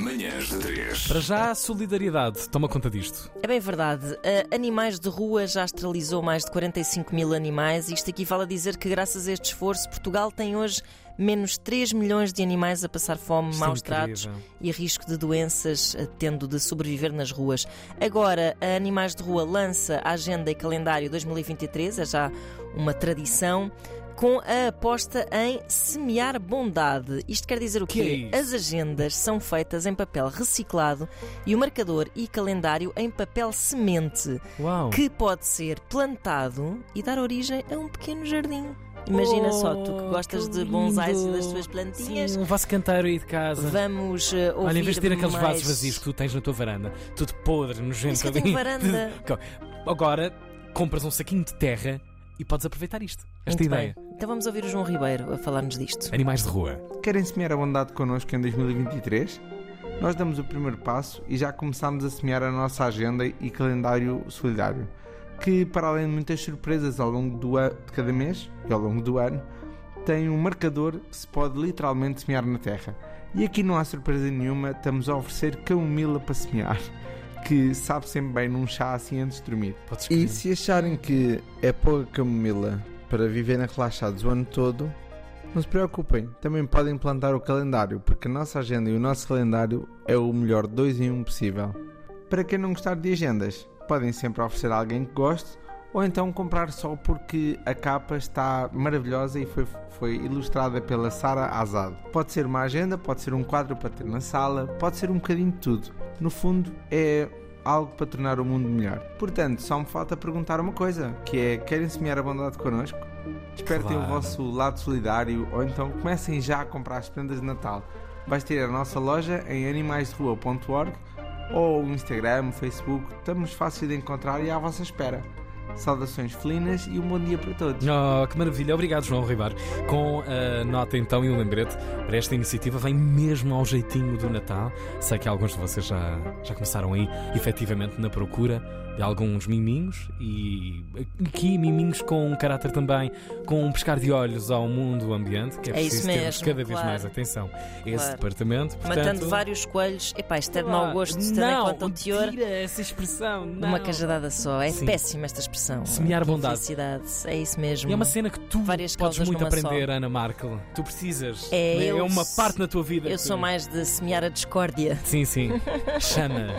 Manhãs de 3. Para já, solidariedade. Toma conta disto. É bem verdade. A Animais de Rua já esterilizou mais de 45 mil animais. Isto aqui fala a dizer que, graças a este esforço, Portugal tem hoje menos 3 milhões de animais a passar fome, Isto é maus incrível. tratos e risco de doenças, eh, tendo de sobreviver nas ruas. Agora, a Animais de Rua lança a agenda e calendário 2023, é já uma tradição. Com a aposta em semear bondade. Isto quer dizer o Que é quê? As agendas são feitas em papel reciclado e o marcador e calendário em papel semente, Uau. que pode ser plantado e dar origem a um pequeno jardim. Imagina só, tu que Oh, gostas que de bonsais e das tuas plantinhas. Sim, um vaso canteiro aí de casa. Vamos uh, ouvir Olha, em vez de ter aqueles mais... vasos vazios que tu tens na tua varanda, tudo podre, nojento ali. varanda. Agora, compras um saquinho de terra e podes aproveitar isto. Esta Muito ideia. bem. Então vamos ouvir o João Ribeiro a falar-nos disto. Animais de rua. Querem semear a bondade connosco em 2023? Nós damos o primeiro passo e já começamos a semear a nossa agenda e calendário solidário, que, para além de muitas surpresas ao longo do de cada mês e ao longo do ano, tem um marcador que se pode literalmente semear na terra. E aqui não há surpresa nenhuma, estamos a oferecer camomila para semear, que sabe sempre bem num chá assim antes de dormir. E se acharem que é pouca camomila para viverem relaxados o ano todo, não se preocupem, também podem plantar o calendário, porque a nossa agenda e o nosso calendário é o melhor dois em um possível. Para quem não gostar de agendas, podem sempre oferecer a alguém que goste, ou então comprar só porque a capa está maravilhosa e foi, foi ilustrada pela Sara Azad. Pode ser uma agenda, pode ser um quadro para ter na sala, pode ser um bocadinho de tudo. No fundo, é algo para tornar o mundo melhor. Portanto, só me falta perguntar uma coisa, que é, querem semear a bondade connosco? Despertem Claro. o vosso lado solidário ou então comecem já a comprar as prendas de Natal. Vais ter a nossa loja em animaisderua.org ou o Instagram, o Facebook, estamos fáceis de encontrar e à vossa espera. Saudações felinas e um bom dia para todos. Oh, que maravilha. Obrigado, João Ribeiro. Com a nota então e o lembrete para esta iniciativa, vem mesmo ao jeitinho do Natal. Sei que alguns de vocês já, já começaram aí, efetivamente, na procura de alguns miminhos e aqui miminhos com um caráter também, com um pescar de olhos ao mundo ambiente, que é, É isso preciso termos cada vez claro. mais atenção a esse Claro. departamento. Matando Portanto, vários coelhos. Epá, isto é de mau gosto, tendo em não, conta o teor. tira essa expressão. Não. Uma cajadada só. É Sim. péssima esta expressão. Semear Que bondade. infelicidade. É isso mesmo. E é uma cena que tu Várias podes muito aprender, só. Ana Markel. Tu precisas. É, eu uma s- parte na tua vida. Eu sou mais de semear a discórdia. Sim, sim. Chama.